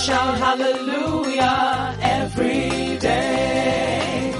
Shout hallelujah every day.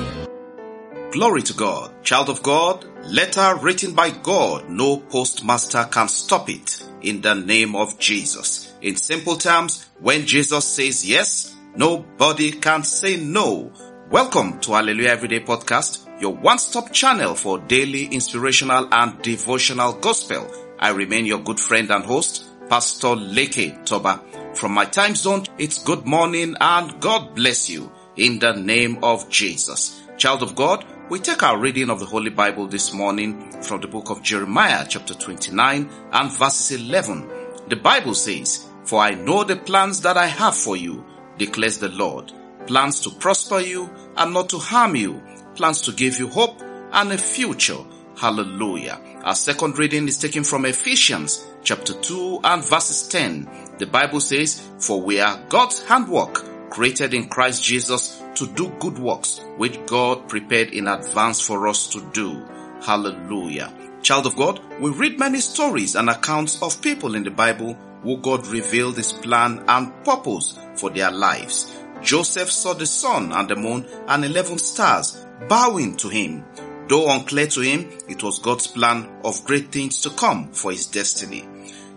Glory to God. Child of God, letter written by God, no postmaster can stop it in the name of Jesus. In simple terms, when Jesus says yes, nobody can say no. Welcome to Hallelujah Everyday Podcast, your one-stop channel for daily inspirational and devotional gospel. I remain your good friend and host, Pastor Leke Toba. From my time zone, it's good morning and God bless you in the name of Jesus. Child of God, we take our reading of the Holy Bible this morning from the book of Jeremiah chapter 29 and verses 11. The Bible says, For I know the plans that I have for you, declares the Lord. Plans to prosper you and not to harm you. Plans to give you hope and a future. Hallelujah. Our second reading is taken from Ephesians chapter 2 and verses 10. The Bible says, For we are God's handwork, created in Christ Jesus to do good works, which God prepared in advance for us to do. Hallelujah. Child of God, we read many stories and accounts of people in the Bible who God revealed his plan and purpose for their lives. Joseph saw the sun and the moon and 11 stars bowing to him. Though unclear to him, it was God's plan of great things to come for his destiny.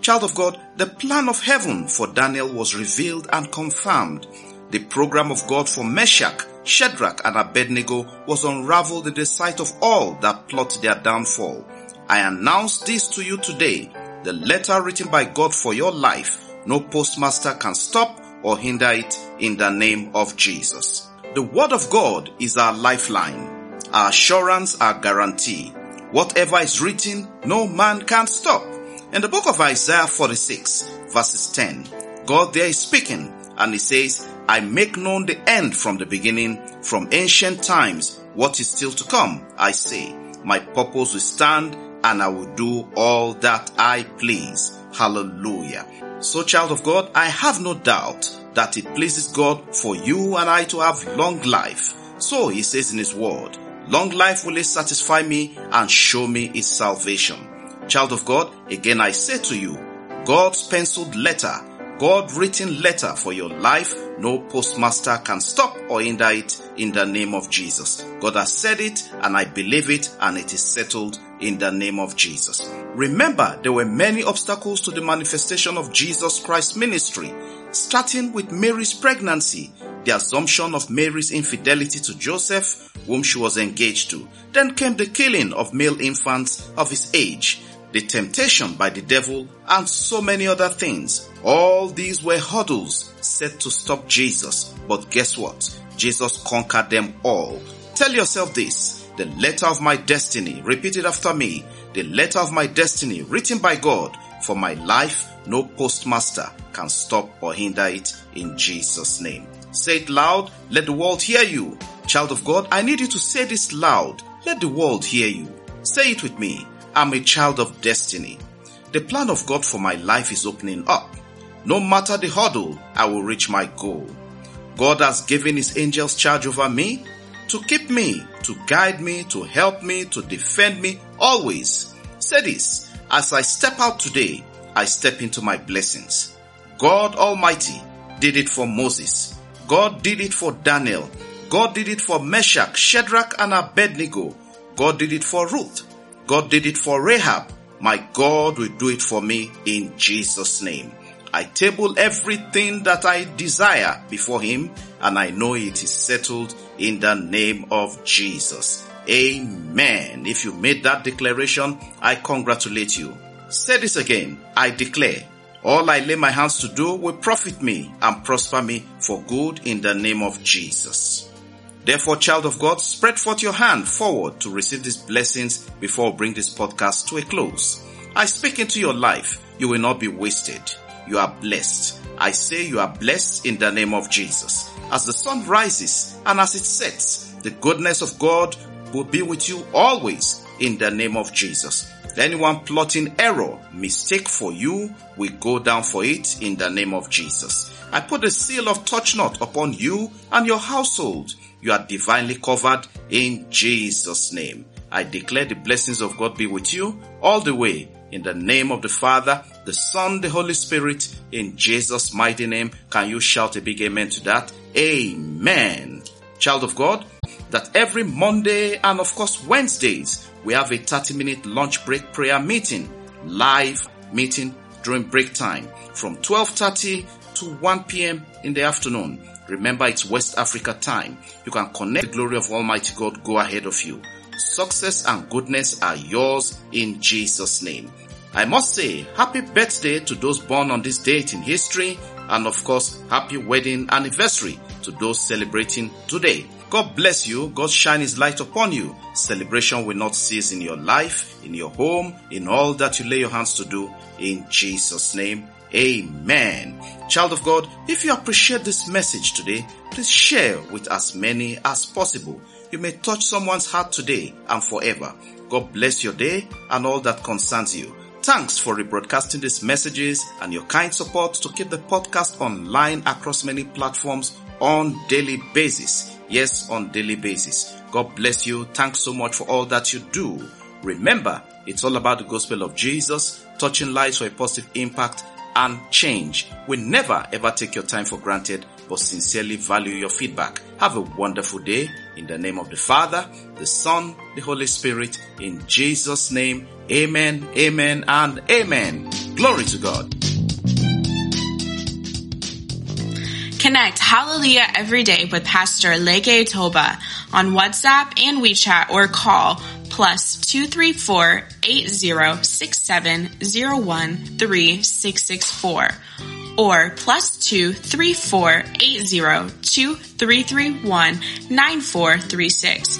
Child of God, the plan of heaven for Daniel was revealed and confirmed. The program of God for Meshach, Shadrach, and Abednego was unraveled in the sight of all that plot their downfall. I announce this to you today. The letter written by God for your life, no postmaster can stop or hinder it in the name of Jesus. The word of God is our lifeline our assurance, our guarantee. Whatever is written, no man can stop. In the book of Isaiah 46 verses 10, God there is speaking and he says, I make known the end from the beginning, from ancient times, what is still to come. I say, my purpose will stand and I will do all that I please. Hallelujah. So child of God, I have no doubt that it pleases God for you and I to have long life. So he says in his word, Long life will it satisfy me and show me its salvation. Child of God, again I say to you, God's penciled letter, God written letter for your life, no postmaster can stop or hinder it in the name of Jesus. God has said it and I believe it and it is settled in the name of Jesus. Remember, there were many obstacles to the manifestation of Jesus Christ's ministry, starting with Mary's pregnancy, the assumption of Mary's infidelity to Joseph, whom she was engaged to. Then came the killing of male infants of his age, the temptation by the devil, and so many other things. All these were hurdles set to stop Jesus. But guess what? Jesus conquered them all. Tell yourself this. The letter of my destiny, repeat it after me. The letter of my destiny written by God for my life, no postmaster can stop or hinder it in Jesus name. Say it loud. Let the world hear you. Child of God, I need you to say this loud. Let the world hear you. Say it with me. I'm a child of destiny. The plan of God for my life is opening up. No matter the hurdle, I will reach my goal. God has given his angels charge over me to keep me, to guide me, to help me, to defend me always. Say this, as I step out today, I step into my blessings. God Almighty did it for Moses. God did it for Daniel. God did it for Meshach, Shadrach, and Abednego. God did it for Ruth. God did it for Rahab. My God will do it for me in Jesus' name. I table everything that I desire before Him and I know it is settled in the name of Jesus. Amen. If you made that declaration, I congratulate you. Say this again. I declare all I lay my hands to do will profit me and prosper me for good in the name of Jesus. Therefore, child of God, spread forth your hand forward to receive these blessings before I bring this podcast to a close. I speak into your life. You will not be wasted. You are blessed. I say you are blessed in the name of Jesus. As the sun rises and as it sets, the goodness of God will be with you always in the name of Jesus. Anyone plotting error, mistake for you, will go down for it in the name of Jesus. I put a seal of touch not upon you and your household. You are divinely covered in Jesus' name. I declare the blessings of God be with you all the way in the name of the Father, the Son, the Holy Spirit, in Jesus' mighty name. Can you shout a big amen to that? Amen. Child of God, that every Monday and of course Wednesdays, we have a 30 minute lunch break prayer meeting, live meeting during break time from 12.30 to 1 p.m. in the afternoon. Remember it's West Africa time. You can connect the glory of Almighty God go ahead of you. Success and goodness are yours in Jesus name. I must say happy birthday to those born on this date in history and of course happy wedding anniversary to those celebrating today. God bless you. God shine his light upon you. Celebration will not cease in your life, in your home, in all that you lay your hands to do. In Jesus name, amen. Child of God, if you appreciate this message today, please share with as many as possible. You may touch someone's heart today and forever. God bless your day and all that concerns you. Thanks for rebroadcasting these messages and your kind support to keep the podcast online across many platforms on daily basis. Yes, on daily basis. God bless you. Thanks so much for all that you do. Remember, it's all about the gospel of Jesus, touching lives for a positive impact and change. We never ever take your time for granted, but sincerely value your feedback. Have a wonderful day in the name of the Father, the Son, the Holy Spirit, in Jesus' name. Amen, amen, and amen. Glory to God. Connect Hallelujah every day with Pastor Leke Toba on WhatsApp and WeChat or call plus 234 8067 or plus 234 9436.